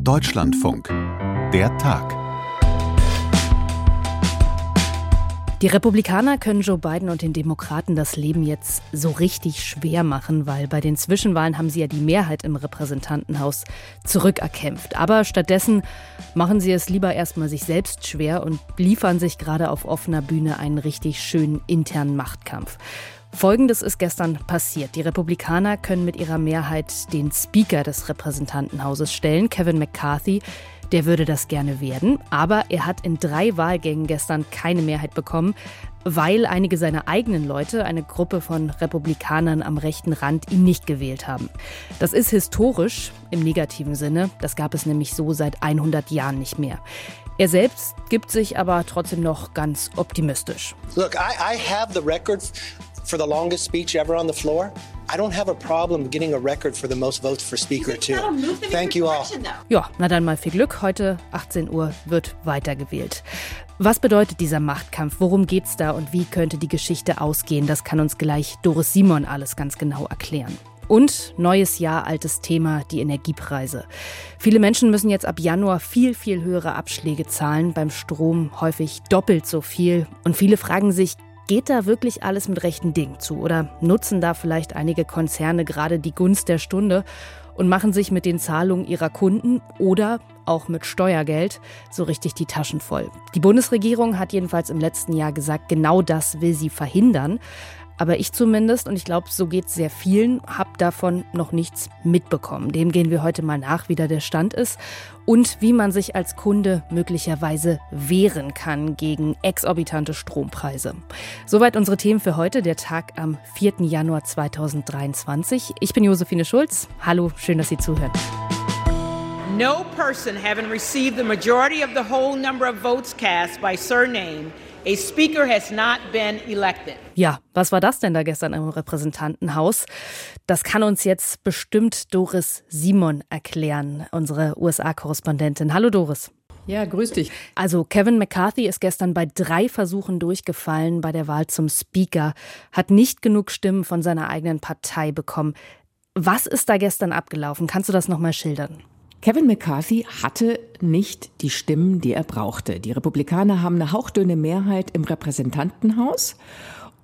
Deutschlandfunk. Der Tag. Die Republikaner können Joe Biden und den Demokraten das Leben jetzt so richtig schwer machen, weil bei den Zwischenwahlen haben sie ja die Mehrheit im Repräsentantenhaus zurückerkämpft. Aber stattdessen machen sie es lieber erstmal sich selbst schwer und liefern sich gerade auf offener Bühne einen richtig schönen internen Machtkampf. Folgendes ist gestern passiert. Die Republikaner können mit ihrer Mehrheit den Speaker des Repräsentantenhauses stellen, Kevin McCarthy. Der würde das gerne werden, aber er hat in drei Wahlgängen gestern keine Mehrheit bekommen, weil einige seiner eigenen Leute, eine Gruppe von Republikanern am rechten Rand, ihn nicht gewählt haben. Das ist historisch im negativen Sinne, das gab es nämlich so seit 100 Jahren nicht mehr. Er selbst gibt sich aber trotzdem noch ganz optimistisch. Look, I, I have the records for the longest speech ever on the floor. I don't have a problem getting a record for the most votes for speaker too. Thank you all. Ja, na dann mal viel Glück. Heute 18 Uhr wird weitergewählt. Was bedeutet dieser Machtkampf? Worum geht's da und wie könnte die Geschichte ausgehen? Das kann uns gleich Doris Simon alles ganz genau erklären. Und neues Jahr, altes Thema, die Energiepreise. Viele Menschen müssen jetzt ab Januar viel, viel höhere Abschläge zahlen, beim Strom häufig doppelt so viel. Und viele fragen sich, Geht da wirklich alles mit rechten Dingen zu? Oder nutzen da vielleicht einige Konzerne gerade die Gunst der Stunde und machen sich mit den Zahlungen ihrer Kunden oder auch mit Steuergeld so richtig die Taschen voll? Die Bundesregierung hat jedenfalls im letzten Jahr gesagt, genau das will sie verhindern. Aber ich zumindest, und ich glaube, so geht es sehr vielen, habe davon noch nichts mitbekommen. Dem gehen wir heute mal nach, wie da der Stand ist und wie man sich als Kunde möglicherweise wehren kann gegen exorbitante Strompreise. Soweit unsere Themen für heute, der Tag am 4. Januar 2023. Ich bin Josephine Schulz. Hallo, schön, dass Sie zuhören. No person having received the majority of the whole number of votes cast by surname A speaker has not been elected. Ja, was war das denn da gestern im Repräsentantenhaus? Das kann uns jetzt bestimmt Doris Simon erklären, unsere USA-Korrespondentin. Hallo Doris. Ja, grüß dich. Also Kevin McCarthy ist gestern bei drei Versuchen durchgefallen bei der Wahl zum Speaker, hat nicht genug Stimmen von seiner eigenen Partei bekommen. Was ist da gestern abgelaufen? Kannst du das nochmal schildern? Kevin McCarthy hatte nicht die Stimmen, die er brauchte. Die Republikaner haben eine hauchdünne Mehrheit im Repräsentantenhaus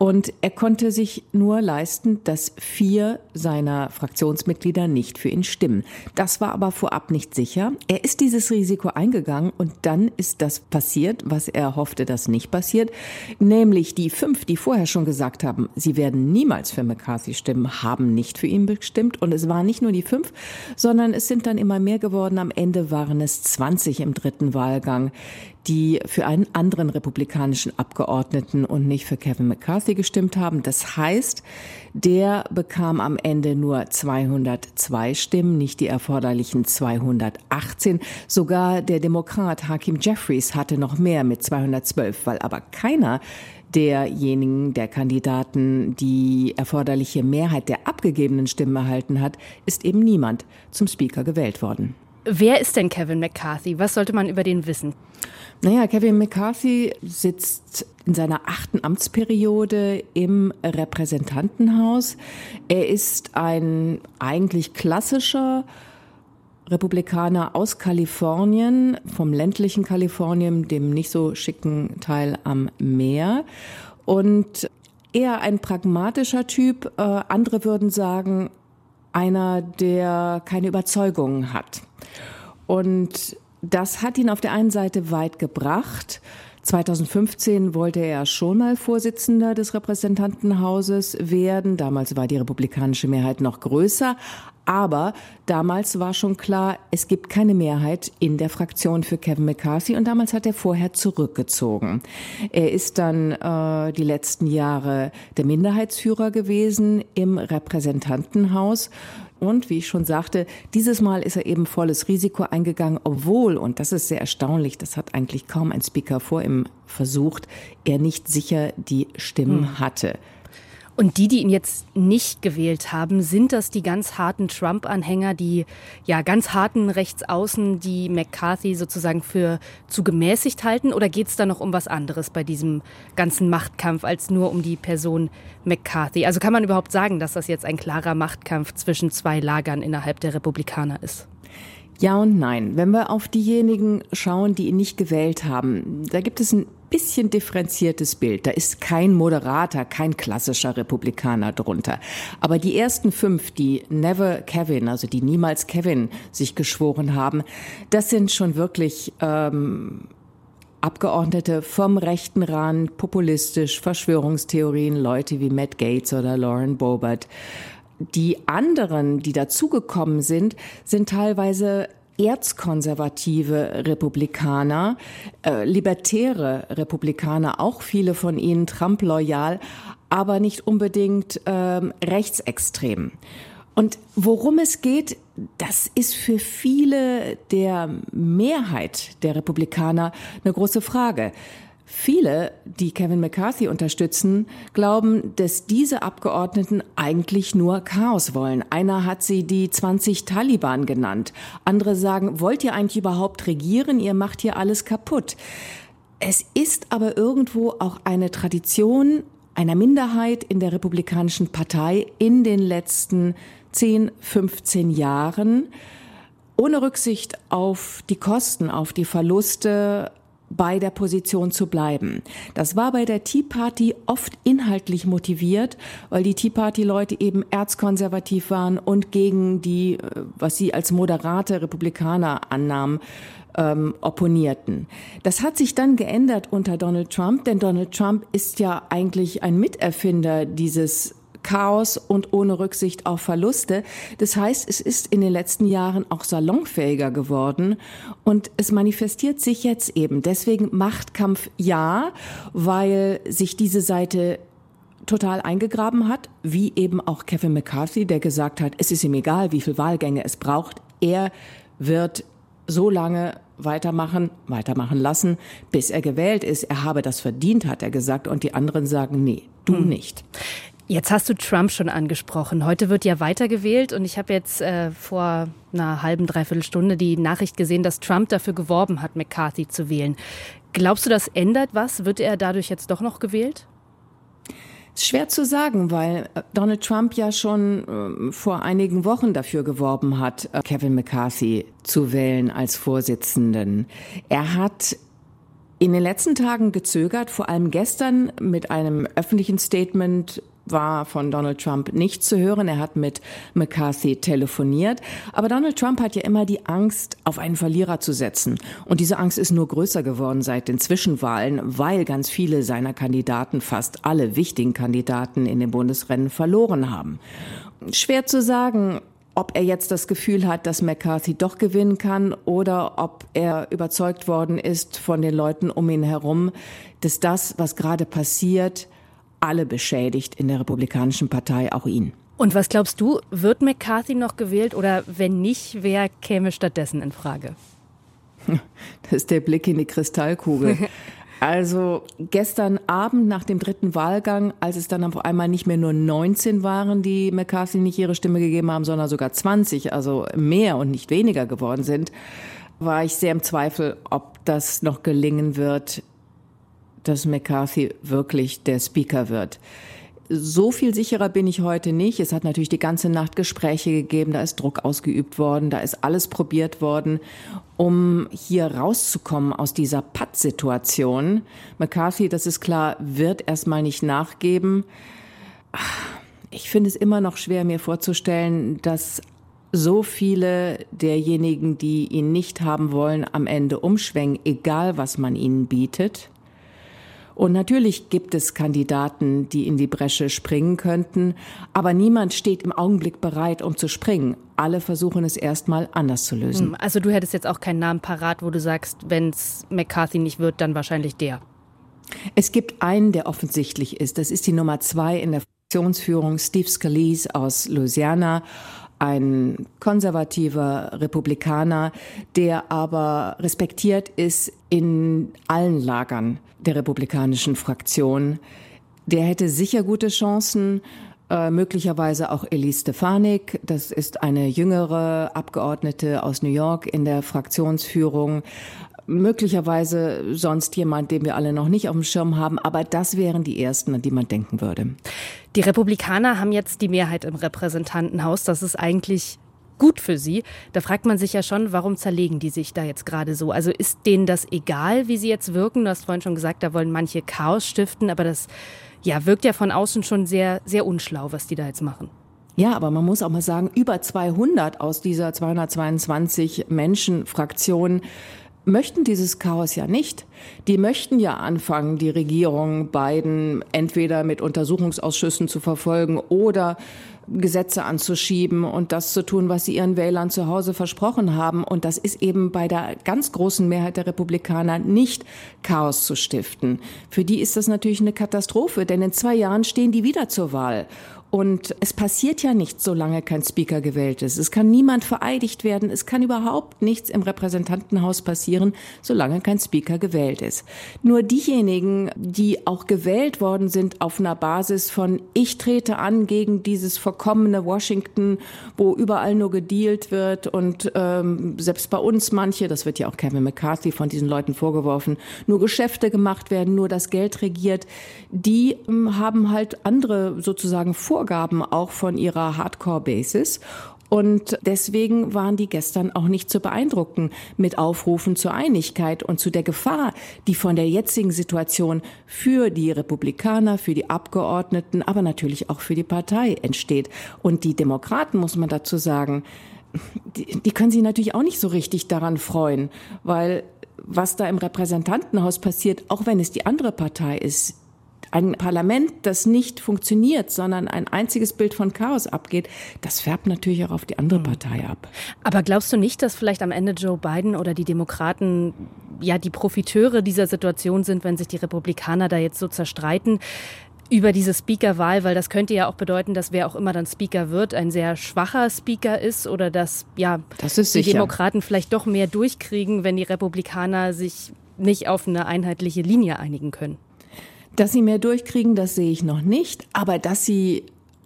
und er konnte sich nur leisten, dass vier seiner Fraktionsmitglieder nicht für ihn stimmen. Das war aber vorab nicht sicher. Er ist dieses Risiko eingegangen und dann ist das passiert, was er hoffte, dass nicht passiert. Nämlich die fünf, die vorher schon gesagt haben, sie werden niemals für McCarthy stimmen, haben nicht für ihn bestimmt. Und es waren nicht nur die fünf, sondern es sind dann immer mehr geworden. Am Ende waren es 20 im dritten Wahlgang die für einen anderen republikanischen Abgeordneten und nicht für Kevin McCarthy gestimmt haben. Das heißt, der bekam am Ende nur 202 Stimmen, nicht die erforderlichen 218. Sogar der Demokrat Hakim Jeffries hatte noch mehr mit 212, weil aber keiner derjenigen, der Kandidaten, die erforderliche Mehrheit der abgegebenen Stimmen erhalten hat, ist eben niemand zum Speaker gewählt worden. Wer ist denn Kevin McCarthy? Was sollte man über den wissen? Naja, Kevin McCarthy sitzt in seiner achten Amtsperiode im Repräsentantenhaus. Er ist ein eigentlich klassischer Republikaner aus Kalifornien, vom ländlichen Kalifornien, dem nicht so schicken Teil am Meer. Und eher ein pragmatischer Typ. Äh, andere würden sagen, einer, der keine Überzeugungen hat. Und das hat ihn auf der einen Seite weit gebracht. 2015 wollte er schon mal Vorsitzender des Repräsentantenhauses werden. Damals war die republikanische Mehrheit noch größer. Aber damals war schon klar, es gibt keine Mehrheit in der Fraktion für Kevin McCarthy und damals hat er vorher zurückgezogen. Er ist dann äh, die letzten Jahre der Minderheitsführer gewesen im Repräsentantenhaus. Und wie ich schon sagte, dieses Mal ist er eben volles Risiko eingegangen, obwohl, und das ist sehr erstaunlich, das hat eigentlich kaum ein Speaker vor ihm versucht, er nicht sicher die Stimmen hm. hatte. Und die, die ihn jetzt nicht gewählt haben, sind das die ganz harten Trump-Anhänger, die ja ganz harten Rechtsaußen, die McCarthy sozusagen für zu gemäßigt halten? Oder geht es da noch um was anderes bei diesem ganzen Machtkampf als nur um die Person McCarthy? Also kann man überhaupt sagen, dass das jetzt ein klarer Machtkampf zwischen zwei Lagern innerhalb der Republikaner ist? Ja und nein. Wenn wir auf diejenigen schauen, die ihn nicht gewählt haben, da gibt es ein bisschen differenziertes Bild. Da ist kein Moderater, kein klassischer Republikaner drunter. Aber die ersten fünf, die Never Kevin, also die niemals Kevin sich geschworen haben, das sind schon wirklich ähm, Abgeordnete vom rechten Rand, populistisch, Verschwörungstheorien, Leute wie Matt Gates oder Lauren Boebert. Die anderen, die dazugekommen sind, sind teilweise erzkonservative Republikaner, äh, libertäre Republikaner, auch viele von ihnen Trump-loyal, aber nicht unbedingt äh, rechtsextrem. Und worum es geht, das ist für viele der Mehrheit der Republikaner eine große Frage. Viele, die Kevin McCarthy unterstützen, glauben, dass diese Abgeordneten eigentlich nur Chaos wollen. Einer hat sie die 20 Taliban genannt. Andere sagen, wollt ihr eigentlich überhaupt regieren? Ihr macht hier alles kaputt. Es ist aber irgendwo auch eine Tradition einer Minderheit in der Republikanischen Partei in den letzten 10, 15 Jahren, ohne Rücksicht auf die Kosten, auf die Verluste, bei der Position zu bleiben. Das war bei der Tea Party oft inhaltlich motiviert, weil die Tea Party Leute eben erzkonservativ waren und gegen die, äh, was sie als moderate Republikaner annahmen, ähm, opponierten. Das hat sich dann geändert unter Donald Trump, denn Donald Trump ist ja eigentlich ein Miterfinder dieses Chaos und ohne Rücksicht auf Verluste. Das heißt, es ist in den letzten Jahren auch salonfähiger geworden und es manifestiert sich jetzt eben. Deswegen Machtkampf ja, weil sich diese Seite total eingegraben hat, wie eben auch Kevin McCarthy, der gesagt hat, es ist ihm egal, wie viele Wahlgänge es braucht. Er wird so lange weitermachen, weitermachen lassen, bis er gewählt ist. Er habe das verdient, hat er gesagt. Und die anderen sagen, nee, du hm. nicht. Jetzt hast du Trump schon angesprochen. Heute wird ja weitergewählt und ich habe jetzt äh, vor einer halben, dreiviertel Stunde die Nachricht gesehen, dass Trump dafür geworben hat, McCarthy zu wählen. Glaubst du, das ändert was? Wird er dadurch jetzt doch noch gewählt? Schwer zu sagen, weil äh, Donald Trump ja schon äh, vor einigen Wochen dafür geworben hat, äh, Kevin McCarthy zu wählen als Vorsitzenden. Er hat in den letzten Tagen gezögert, vor allem gestern mit einem öffentlichen Statement war von Donald Trump nicht zu hören. Er hat mit McCarthy telefoniert. Aber Donald Trump hat ja immer die Angst, auf einen Verlierer zu setzen. Und diese Angst ist nur größer geworden seit den Zwischenwahlen, weil ganz viele seiner Kandidaten, fast alle wichtigen Kandidaten in den Bundesrennen verloren haben. Schwer zu sagen, ob er jetzt das Gefühl hat, dass McCarthy doch gewinnen kann oder ob er überzeugt worden ist von den Leuten um ihn herum, dass das, was gerade passiert, alle beschädigt in der Republikanischen Partei, auch ihn. Und was glaubst du, wird McCarthy noch gewählt oder wenn nicht, wer käme stattdessen in Frage? Das ist der Blick in die Kristallkugel. Also gestern Abend nach dem dritten Wahlgang, als es dann auf einmal nicht mehr nur 19 waren, die McCarthy nicht ihre Stimme gegeben haben, sondern sogar 20, also mehr und nicht weniger geworden sind, war ich sehr im Zweifel, ob das noch gelingen wird, dass McCarthy wirklich der Speaker wird. So viel sicherer bin ich heute nicht. Es hat natürlich die ganze Nacht Gespräche gegeben, da ist Druck ausgeübt worden, da ist alles probiert worden, um hier rauszukommen aus dieser Pattsituation. McCarthy, das ist klar, wird erstmal nicht nachgeben. Ich finde es immer noch schwer, mir vorzustellen, dass so viele derjenigen, die ihn nicht haben wollen, am Ende umschwenken, egal was man ihnen bietet. Und natürlich gibt es Kandidaten, die in die Bresche springen könnten, aber niemand steht im Augenblick bereit, um zu springen. Alle versuchen es erstmal anders zu lösen. Hm, also du hättest jetzt auch keinen Namen parat, wo du sagst, wenn es McCarthy nicht wird, dann wahrscheinlich der. Es gibt einen, der offensichtlich ist. Das ist die Nummer zwei in der Fraktionsführung, Steve Scalise aus Louisiana ein konservativer Republikaner, der aber respektiert ist in allen Lagern der republikanischen Fraktion. Der hätte sicher gute Chancen, äh, möglicherweise auch Elise Stefanik. Das ist eine jüngere Abgeordnete aus New York in der Fraktionsführung möglicherweise sonst jemand, den wir alle noch nicht auf dem Schirm haben, aber das wären die ersten, an die man denken würde. Die Republikaner haben jetzt die Mehrheit im Repräsentantenhaus. Das ist eigentlich gut für sie. Da fragt man sich ja schon, warum zerlegen die sich da jetzt gerade so? Also ist denen das egal, wie sie jetzt wirken? Du hast vorhin schon gesagt, da wollen manche Chaos stiften, aber das ja, wirkt ja von außen schon sehr, sehr unschlau, was die da jetzt machen. Ja, aber man muss auch mal sagen, über 200 aus dieser 222 Menschenfraktion möchten dieses Chaos ja nicht. Die möchten ja anfangen, die Regierung Biden entweder mit Untersuchungsausschüssen zu verfolgen oder Gesetze anzuschieben und das zu tun, was sie ihren Wählern zu Hause versprochen haben. Und das ist eben bei der ganz großen Mehrheit der Republikaner nicht Chaos zu stiften. Für die ist das natürlich eine Katastrophe, denn in zwei Jahren stehen die wieder zur Wahl. Und es passiert ja nichts, solange kein Speaker gewählt ist. Es kann niemand vereidigt werden. Es kann überhaupt nichts im Repräsentantenhaus passieren, solange kein Speaker gewählt ist. Nur diejenigen, die auch gewählt worden sind auf einer Basis von ich trete an gegen dieses verkommene Washington, wo überall nur gedealt wird und ähm, selbst bei uns manche, das wird ja auch Kevin McCarthy von diesen Leuten vorgeworfen, nur Geschäfte gemacht werden, nur das Geld regiert, die ähm, haben halt andere sozusagen Vor Vorgaben auch von ihrer Hardcore-Basis. Und deswegen waren die gestern auch nicht zu beeindrucken mit Aufrufen zur Einigkeit und zu der Gefahr, die von der jetzigen Situation für die Republikaner, für die Abgeordneten, aber natürlich auch für die Partei entsteht. Und die Demokraten, muss man dazu sagen, die, die können sich natürlich auch nicht so richtig daran freuen, weil was da im Repräsentantenhaus passiert, auch wenn es die andere Partei ist, ein Parlament, das nicht funktioniert, sondern ein einziges Bild von Chaos abgeht, das färbt natürlich auch auf die andere hm. Partei ab. Aber glaubst du nicht, dass vielleicht am Ende Joe Biden oder die Demokraten ja die Profiteure dieser Situation sind, wenn sich die Republikaner da jetzt so zerstreiten? über diese Speakerwahl, weil das könnte ja auch bedeuten, dass wer auch immer dann Speaker wird, ein sehr schwacher Speaker ist oder dass ja das die sicher. Demokraten vielleicht doch mehr durchkriegen, wenn die Republikaner sich nicht auf eine einheitliche Linie einigen können. Dass sie mehr durchkriegen, das sehe ich noch nicht. Aber dass sie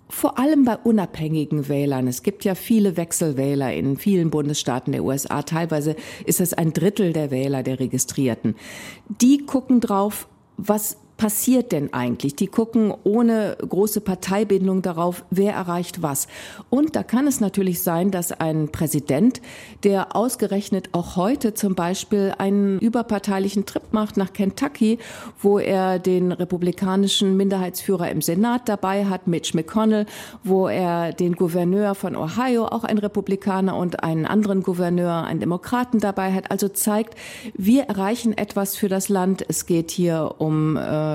vor allem bei unabhängigen Wählern. Es gibt ja viele Wechselwähler in vielen Bundesstaaten der USA. Teilweise ist es ein Drittel der Wähler der Registrierten. Die gucken drauf, was passiert denn eigentlich? Die gucken ohne große Parteibindung darauf, wer erreicht was. Und da kann es natürlich sein, dass ein Präsident, der ausgerechnet auch heute zum Beispiel einen überparteilichen Trip macht nach Kentucky, wo er den republikanischen Minderheitsführer im Senat dabei hat, Mitch McConnell, wo er den Gouverneur von Ohio, auch ein Republikaner, und einen anderen Gouverneur, einen Demokraten dabei hat. Also zeigt, wir erreichen etwas für das Land. Es geht hier um äh,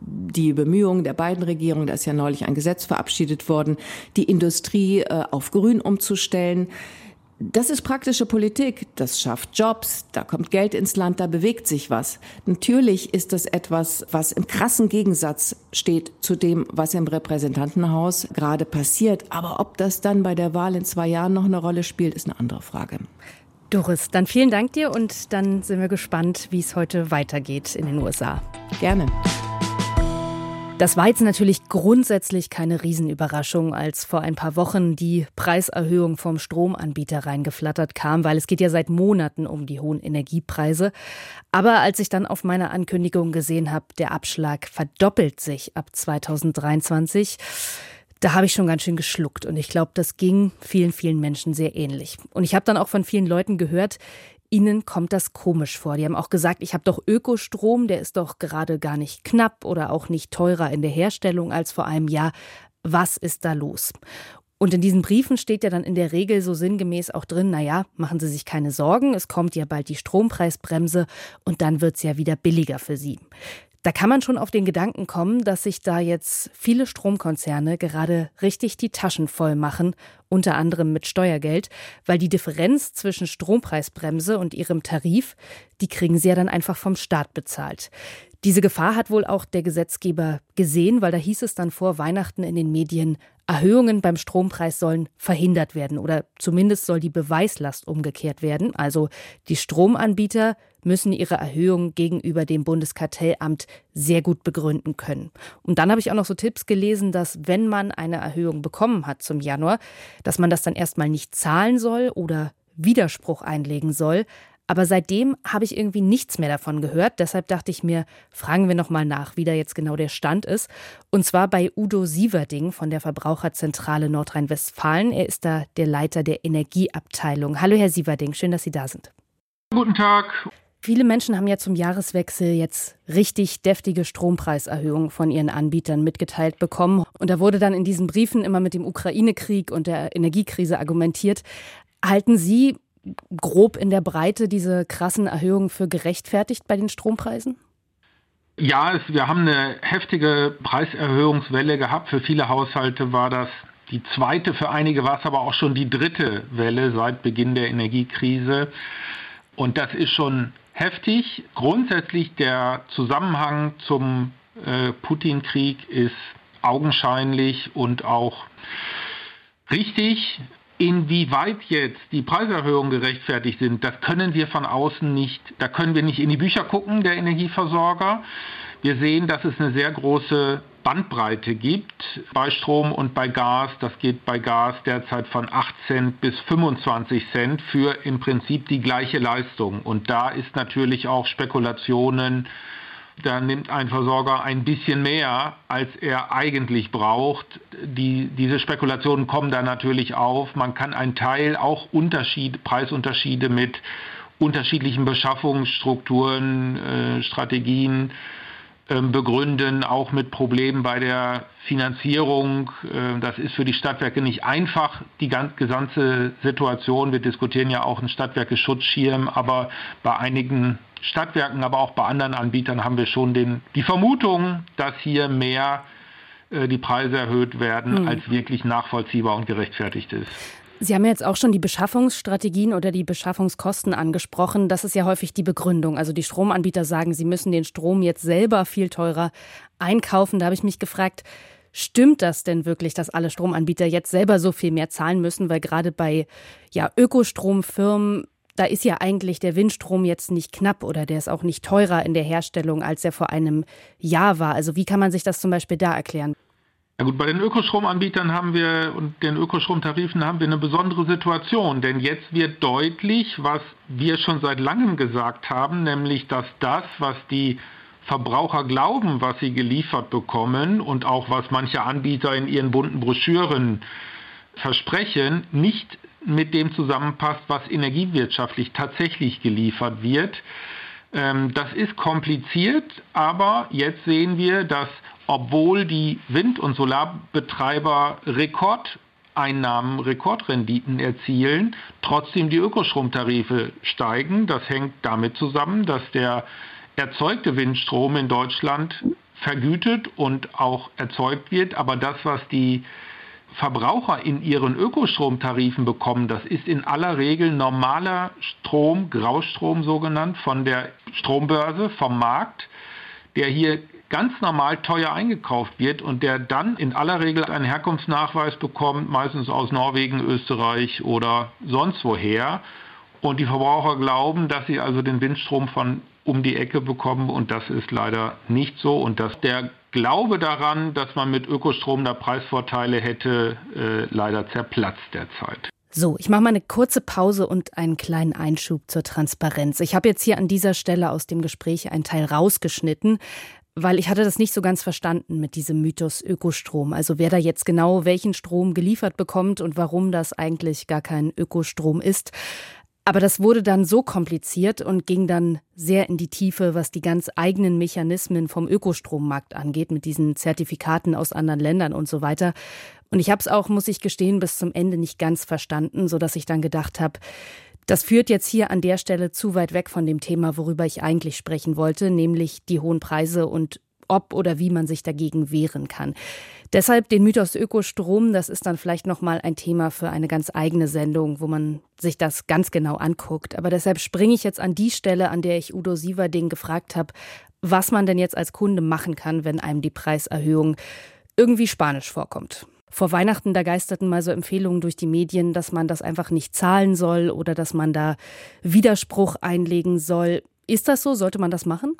die Bemühungen der beiden Regierungen, da ist ja neulich ein Gesetz verabschiedet worden, die Industrie äh, auf Grün umzustellen. Das ist praktische Politik. Das schafft Jobs, da kommt Geld ins Land, da bewegt sich was. Natürlich ist das etwas, was im krassen Gegensatz steht zu dem, was im Repräsentantenhaus gerade passiert. Aber ob das dann bei der Wahl in zwei Jahren noch eine Rolle spielt, ist eine andere Frage. Doris, dann vielen Dank dir und dann sind wir gespannt, wie es heute weitergeht in den USA. Gerne. Das war jetzt natürlich grundsätzlich keine Riesenüberraschung, als vor ein paar Wochen die Preiserhöhung vom Stromanbieter reingeflattert kam, weil es geht ja seit Monaten um die hohen Energiepreise. Aber als ich dann auf meiner Ankündigung gesehen habe, der Abschlag verdoppelt sich ab 2023, da habe ich schon ganz schön geschluckt. Und ich glaube, das ging vielen, vielen Menschen sehr ähnlich. Und ich habe dann auch von vielen Leuten gehört, ihnen kommt das komisch vor. Die haben auch gesagt, ich habe doch Ökostrom, der ist doch gerade gar nicht knapp oder auch nicht teurer in der Herstellung als vor einem Jahr. Was ist da los? Und in diesen Briefen steht ja dann in der Regel so sinngemäß auch drin, naja, machen Sie sich keine Sorgen, es kommt ja bald die Strompreisbremse und dann wird es ja wieder billiger für Sie. Da kann man schon auf den Gedanken kommen, dass sich da jetzt viele Stromkonzerne gerade richtig die Taschen voll machen, unter anderem mit Steuergeld, weil die Differenz zwischen Strompreisbremse und ihrem Tarif, die kriegen sie ja dann einfach vom Staat bezahlt. Diese Gefahr hat wohl auch der Gesetzgeber gesehen, weil da hieß es dann vor Weihnachten in den Medien, Erhöhungen beim Strompreis sollen verhindert werden oder zumindest soll die Beweislast umgekehrt werden. Also die Stromanbieter müssen ihre Erhöhung gegenüber dem Bundeskartellamt sehr gut begründen können. Und dann habe ich auch noch so Tipps gelesen, dass wenn man eine Erhöhung bekommen hat zum Januar, dass man das dann erstmal nicht zahlen soll oder Widerspruch einlegen soll, Aber seitdem habe ich irgendwie nichts mehr davon gehört. Deshalb dachte ich mir, fragen wir noch mal nach, wie da jetzt genau der Stand ist. Und zwar bei Udo Sieverding von der Verbraucherzentrale Nordrhein-Westfalen. Er ist da der Leiter der Energieabteilung. Hallo, Herr Sieverding, schön, dass Sie da sind. Guten Tag. Viele Menschen haben ja zum Jahreswechsel jetzt richtig deftige Strompreiserhöhungen von ihren Anbietern mitgeteilt bekommen. Und da wurde dann in diesen Briefen immer mit dem Ukraine-Krieg und der Energiekrise argumentiert. Halten Sie grob in der Breite diese krassen Erhöhungen für gerechtfertigt bei den Strompreisen? Ja, es, wir haben eine heftige Preiserhöhungswelle gehabt. Für viele Haushalte war das die zweite, für einige war es aber auch schon die dritte Welle seit Beginn der Energiekrise. Und das ist schon heftig. Grundsätzlich der Zusammenhang zum äh, Putin-Krieg ist augenscheinlich und auch richtig. Inwieweit jetzt die Preiserhöhungen gerechtfertigt sind, das können wir von außen nicht, da können wir nicht in die Bücher gucken, der Energieversorger. Wir sehen, dass es eine sehr große Bandbreite gibt bei Strom und bei Gas. Das geht bei Gas derzeit von 8 Cent bis 25 Cent für im Prinzip die gleiche Leistung. Und da ist natürlich auch Spekulationen, da nimmt ein Versorger ein bisschen mehr, als er eigentlich braucht. Die, diese Spekulationen kommen da natürlich auf. Man kann einen Teil auch Unterschied, Preisunterschiede mit unterschiedlichen Beschaffungsstrukturen, äh, Strategien ähm, begründen, auch mit Problemen bei der Finanzierung. Ähm, das ist für die Stadtwerke nicht einfach, die gesamte Situation. Wir diskutieren ja auch einen Stadtwerke-Schutzschirm, aber bei einigen Stadtwerken, aber auch bei anderen Anbietern haben wir schon den, die Vermutung, dass hier mehr äh, die Preise erhöht werden, hm. als wirklich nachvollziehbar und gerechtfertigt ist. Sie haben jetzt auch schon die Beschaffungsstrategien oder die Beschaffungskosten angesprochen. Das ist ja häufig die Begründung. Also die Stromanbieter sagen, sie müssen den Strom jetzt selber viel teurer einkaufen. Da habe ich mich gefragt, Stimmt das denn wirklich, dass alle Stromanbieter jetzt selber so viel mehr zahlen müssen? Weil gerade bei ja, Ökostromfirmen, da ist ja eigentlich der Windstrom jetzt nicht knapp oder der ist auch nicht teurer in der Herstellung, als er vor einem Jahr war. Also wie kann man sich das zum Beispiel da erklären? Ja gut, bei den Ökostromanbietern haben wir und den Ökostromtarifen haben wir eine besondere Situation, denn jetzt wird deutlich, was wir schon seit langem gesagt haben, nämlich dass das, was die Verbraucher glauben, was sie geliefert bekommen und auch was manche Anbieter in ihren bunten Broschüren versprechen, nicht mit dem zusammenpasst, was energiewirtschaftlich tatsächlich geliefert wird. Ähm, das ist kompliziert, aber jetzt sehen wir, dass obwohl die Wind- und Solarbetreiber Rekordeinnahmen, Rekordrenditen erzielen, trotzdem die Ökostromtarife steigen. Das hängt damit zusammen, dass der erzeugte Windstrom in Deutschland vergütet und auch erzeugt wird, aber das, was die Verbraucher in ihren Ökostromtarifen bekommen, das ist in aller Regel normaler Strom, Graustrom so genannt, von der Strombörse, vom Markt, der hier ganz normal teuer eingekauft wird und der dann in aller Regel einen Herkunftsnachweis bekommt, meistens aus Norwegen, Österreich oder sonst woher. Und die Verbraucher glauben, dass sie also den Windstrom von um die Ecke bekommen und das ist leider nicht so. Und dass der Glaube daran, dass man mit Ökostrom da Preisvorteile hätte, äh, leider zerplatzt derzeit. So, ich mache mal eine kurze Pause und einen kleinen Einschub zur Transparenz. Ich habe jetzt hier an dieser Stelle aus dem Gespräch einen Teil rausgeschnitten, weil ich hatte das nicht so ganz verstanden mit diesem Mythos Ökostrom. Also wer da jetzt genau welchen Strom geliefert bekommt und warum das eigentlich gar kein Ökostrom ist. Aber das wurde dann so kompliziert und ging dann sehr in die Tiefe, was die ganz eigenen Mechanismen vom Ökostrommarkt angeht, mit diesen Zertifikaten aus anderen Ländern und so weiter. Und ich habe es auch, muss ich gestehen, bis zum Ende nicht ganz verstanden, so dass ich dann gedacht habe, das führt jetzt hier an der Stelle zu weit weg von dem Thema, worüber ich eigentlich sprechen wollte, nämlich die hohen Preise und ob oder wie man sich dagegen wehren kann. Deshalb den Mythos Ökostrom, das ist dann vielleicht noch mal ein Thema für eine ganz eigene Sendung, wo man sich das ganz genau anguckt. Aber deshalb springe ich jetzt an die Stelle, an der ich Udo Sieverding gefragt habe, was man denn jetzt als Kunde machen kann, wenn einem die Preiserhöhung irgendwie spanisch vorkommt. Vor Weihnachten, da geisterten mal so Empfehlungen durch die Medien, dass man das einfach nicht zahlen soll oder dass man da Widerspruch einlegen soll. Ist das so? Sollte man das machen?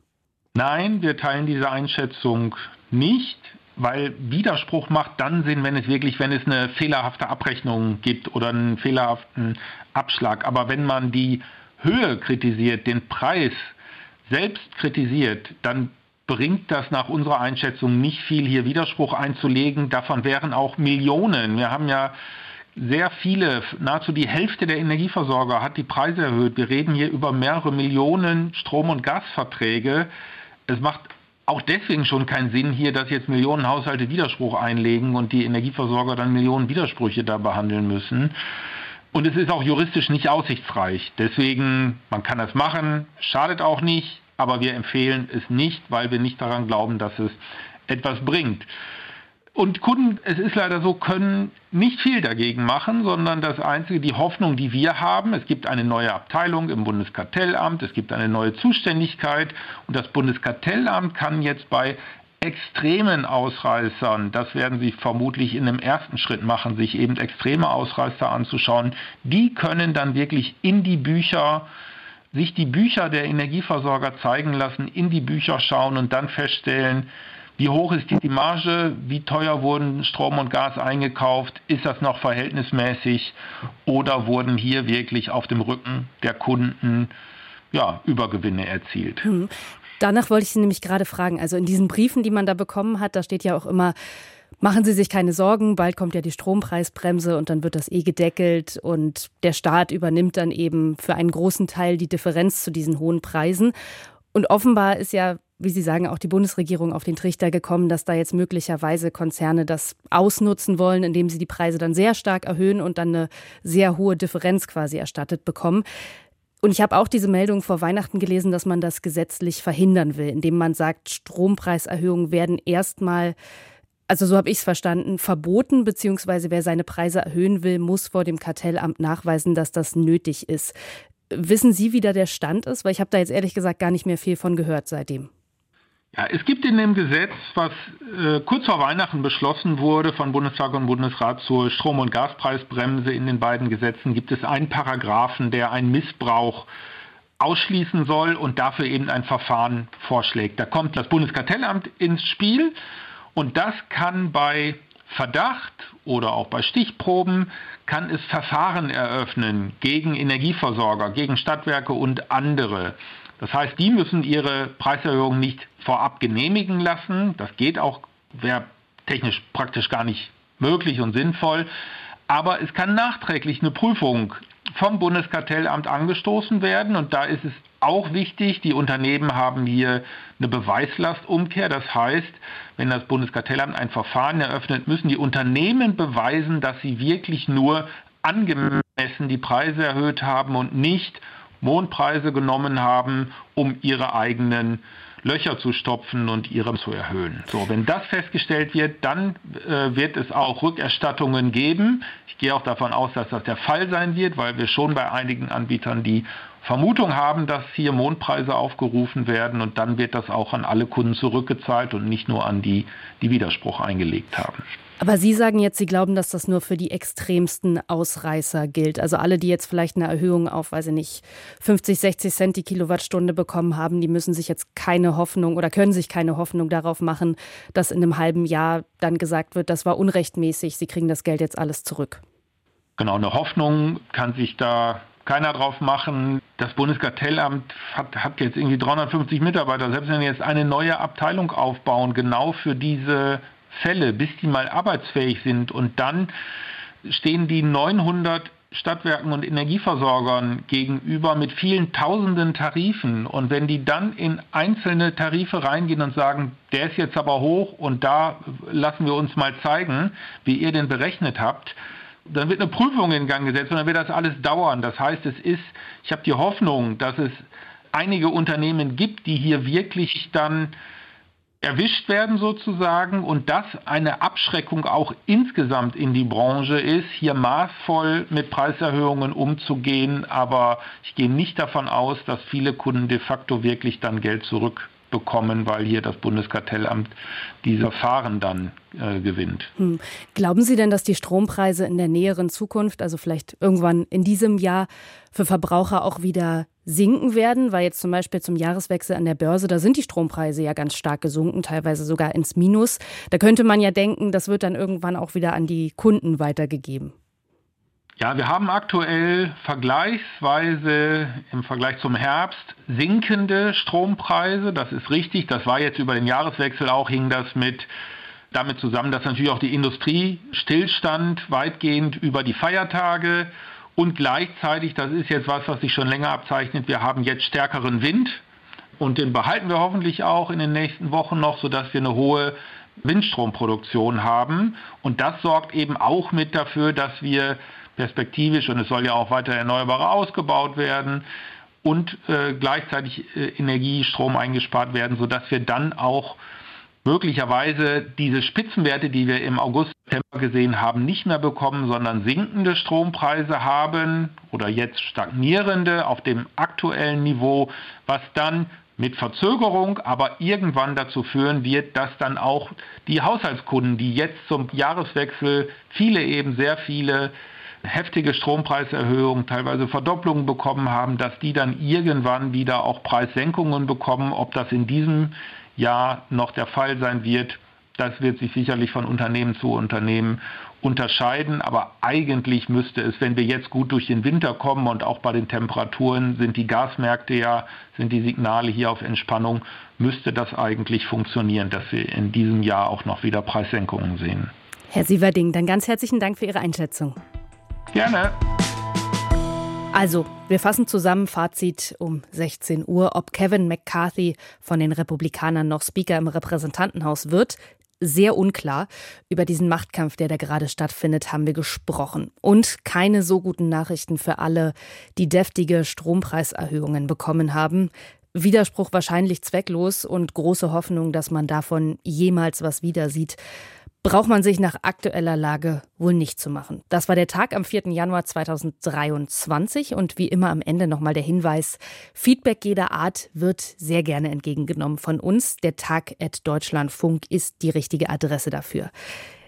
Nein, wir teilen diese Einschätzung nicht, weil Widerspruch macht dann Sinn, wenn es wirklich, wenn es eine fehlerhafte Abrechnung gibt oder einen fehlerhaften Abschlag. Aber wenn man die Höhe kritisiert, den Preis selbst kritisiert, dann bringt das nach unserer Einschätzung nicht viel, hier Widerspruch einzulegen. Davon wären auch Millionen. Wir haben ja sehr viele, nahezu die Hälfte der Energieversorger hat die Preise erhöht. Wir reden hier über mehrere Millionen Strom- und Gasverträge. Es macht auch deswegen schon keinen Sinn hier, dass jetzt Millionen Haushalte Widerspruch einlegen und die Energieversorger dann Millionen Widersprüche da behandeln müssen. Und es ist auch juristisch nicht aussichtsreich. Deswegen, man kann das machen, schadet auch nicht, aber wir empfehlen es nicht, weil wir nicht daran glauben, dass es etwas bringt. Und Kunden, es ist leider so, können nicht viel dagegen machen, sondern das Einzige, die Hoffnung, die wir haben, es gibt eine neue Abteilung im Bundeskartellamt, es gibt eine neue Zuständigkeit und das Bundeskartellamt kann jetzt bei extremen Ausreißern, das werden Sie vermutlich in einem ersten Schritt machen, sich eben extreme Ausreißer anzuschauen, die können dann wirklich in die Bücher sich die Bücher der Energieversorger zeigen lassen, in die Bücher schauen und dann feststellen, wie hoch ist die Marge? Wie teuer wurden Strom und Gas eingekauft? Ist das noch verhältnismäßig? Oder wurden hier wirklich auf dem Rücken der Kunden ja, Übergewinne erzielt? Hm. Danach wollte ich Sie nämlich gerade fragen. Also in diesen Briefen, die man da bekommen hat, da steht ja auch immer, Machen Sie sich keine Sorgen, bald kommt ja die Strompreisbremse und dann wird das eh gedeckelt und der Staat übernimmt dann eben für einen großen Teil die Differenz zu diesen hohen Preisen. Und offenbar ist ja wie Sie sagen, auch die Bundesregierung auf den Trichter gekommen, dass da jetzt möglicherweise Konzerne das ausnutzen wollen, indem sie die Preise dann sehr stark erhöhen und dann eine sehr hohe Differenz quasi erstattet bekommen. Und ich habe auch diese Meldung vor Weihnachten gelesen, dass man das gesetzlich verhindern will, indem man sagt, Strompreiserhöhungen werden erstmal, also so habe ich es verstanden, verboten, beziehungsweise wer seine Preise erhöhen will, muss vor dem Kartellamt nachweisen, dass das nötig ist. Wissen Sie, wie da der Stand ist? Weil ich habe da jetzt ehrlich gesagt gar nicht mehr viel von gehört seitdem. Ja, es gibt in dem Gesetz, was äh, kurz vor Weihnachten beschlossen wurde von Bundestag und Bundesrat zur Strom- und Gaspreisbremse in den beiden Gesetzen, gibt es einen Paragraphen, der einen Missbrauch ausschließen soll und dafür eben ein Verfahren vorschlägt. Da kommt das Bundeskartellamt ins Spiel und das kann bei Verdacht oder auch bei Stichproben kann es Verfahren eröffnen gegen Energieversorger, gegen Stadtwerke und andere. Das heißt, die müssen ihre Preiserhöhung nicht vorab genehmigen lassen. Das geht auch, wäre technisch praktisch gar nicht möglich und sinnvoll. Aber es kann nachträglich eine Prüfung vom Bundeskartellamt angestoßen werden. Und da ist es auch wichtig, die Unternehmen haben hier eine Beweislastumkehr. Das heißt, wenn das Bundeskartellamt ein Verfahren eröffnet, müssen die Unternehmen beweisen, dass sie wirklich nur angemessen die Preise erhöht haben und nicht Mondpreise genommen haben, um ihre eigenen Löcher zu stopfen und ihre zu erhöhen. So, wenn das festgestellt wird, dann äh, wird es auch Rückerstattungen geben. Ich gehe auch davon aus, dass das der Fall sein wird, weil wir schon bei einigen Anbietern die Vermutung haben, dass hier Mondpreise aufgerufen werden und dann wird das auch an alle Kunden zurückgezahlt und nicht nur an die, die Widerspruch eingelegt haben. Aber Sie sagen jetzt, Sie glauben, dass das nur für die extremsten Ausreißer gilt. Also alle, die jetzt vielleicht eine Erhöhung auf, weiß ich nicht, 50, 60 Cent die Kilowattstunde bekommen haben, die müssen sich jetzt keine Hoffnung oder können sich keine Hoffnung darauf machen, dass in einem halben Jahr dann gesagt wird, das war unrechtmäßig, Sie kriegen das Geld jetzt alles zurück. Genau, eine Hoffnung kann sich da keiner drauf machen. Das Bundeskartellamt hat, hat, jetzt irgendwie 350 Mitarbeiter. Selbst wenn wir jetzt eine neue Abteilung aufbauen, genau für diese Fälle, bis die mal arbeitsfähig sind und dann stehen die 900 Stadtwerken und Energieversorgern gegenüber mit vielen tausenden Tarifen. Und wenn die dann in einzelne Tarife reingehen und sagen, der ist jetzt aber hoch und da lassen wir uns mal zeigen, wie ihr den berechnet habt, dann wird eine Prüfung in Gang gesetzt und dann wird das alles dauern. Das heißt, es ist, ich habe die Hoffnung, dass es einige Unternehmen gibt, die hier wirklich dann erwischt werden sozusagen und das eine Abschreckung auch insgesamt in die Branche ist, hier maßvoll mit Preiserhöhungen umzugehen. Aber ich gehe nicht davon aus, dass viele Kunden de facto wirklich dann Geld zurück bekommen, weil hier das Bundeskartellamt diese Verfahren dann äh, gewinnt. Hm. Glauben Sie denn, dass die Strompreise in der näheren Zukunft, also vielleicht irgendwann in diesem Jahr, für Verbraucher auch wieder sinken werden? Weil jetzt zum Beispiel zum Jahreswechsel an der Börse, da sind die Strompreise ja ganz stark gesunken, teilweise sogar ins Minus. Da könnte man ja denken, das wird dann irgendwann auch wieder an die Kunden weitergegeben. Ja, wir haben aktuell vergleichsweise im Vergleich zum Herbst sinkende Strompreise. Das ist richtig. Das war jetzt über den Jahreswechsel auch, hing das mit damit zusammen, dass natürlich auch die Industrie stillstand, weitgehend über die Feiertage. Und gleichzeitig, das ist jetzt was, was sich schon länger abzeichnet, wir haben jetzt stärkeren Wind. Und den behalten wir hoffentlich auch in den nächsten Wochen noch, sodass wir eine hohe Windstromproduktion haben. Und das sorgt eben auch mit dafür, dass wir perspektivisch, und es soll ja auch weiter Erneuerbare ausgebaut werden, und äh, gleichzeitig äh, Energie, eingespart werden, sodass wir dann auch möglicherweise diese Spitzenwerte, die wir im August, September gesehen haben, nicht mehr bekommen, sondern sinkende Strompreise haben oder jetzt stagnierende auf dem aktuellen Niveau, was dann mit Verzögerung, aber irgendwann dazu führen wird, dass dann auch die Haushaltskunden, die jetzt zum Jahreswechsel viele eben sehr viele heftige Strompreiserhöhungen, teilweise Verdopplungen bekommen haben, dass die dann irgendwann wieder auch Preissenkungen bekommen. Ob das in diesem Jahr noch der Fall sein wird, das wird sich sicherlich von Unternehmen zu Unternehmen unterscheiden. Aber eigentlich müsste es, wenn wir jetzt gut durch den Winter kommen und auch bei den Temperaturen sind die Gasmärkte ja, sind die Signale hier auf Entspannung, müsste das eigentlich funktionieren, dass wir in diesem Jahr auch noch wieder Preissenkungen sehen. Herr Sieverding, dann ganz herzlichen Dank für Ihre Einschätzung. Gerne. Also, wir fassen zusammen Fazit um 16 Uhr. Ob Kevin McCarthy von den Republikanern noch Speaker im Repräsentantenhaus wird, sehr unklar. Über diesen Machtkampf, der da gerade stattfindet, haben wir gesprochen. Und keine so guten Nachrichten für alle, die deftige Strompreiserhöhungen bekommen haben. Widerspruch wahrscheinlich zwecklos und große Hoffnung, dass man davon jemals was wieder sieht braucht man sich nach aktueller Lage wohl nicht zu machen. Das war der Tag am 4. Januar 2023 und wie immer am Ende nochmal der Hinweis, Feedback jeder Art wird sehr gerne entgegengenommen von uns. Der Tag at Deutschlandfunk ist die richtige Adresse dafür.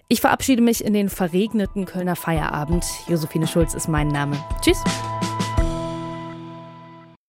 Ich verabschiede mich in den verregneten Kölner Feierabend. Josephine Schulz ist mein Name. Tschüss.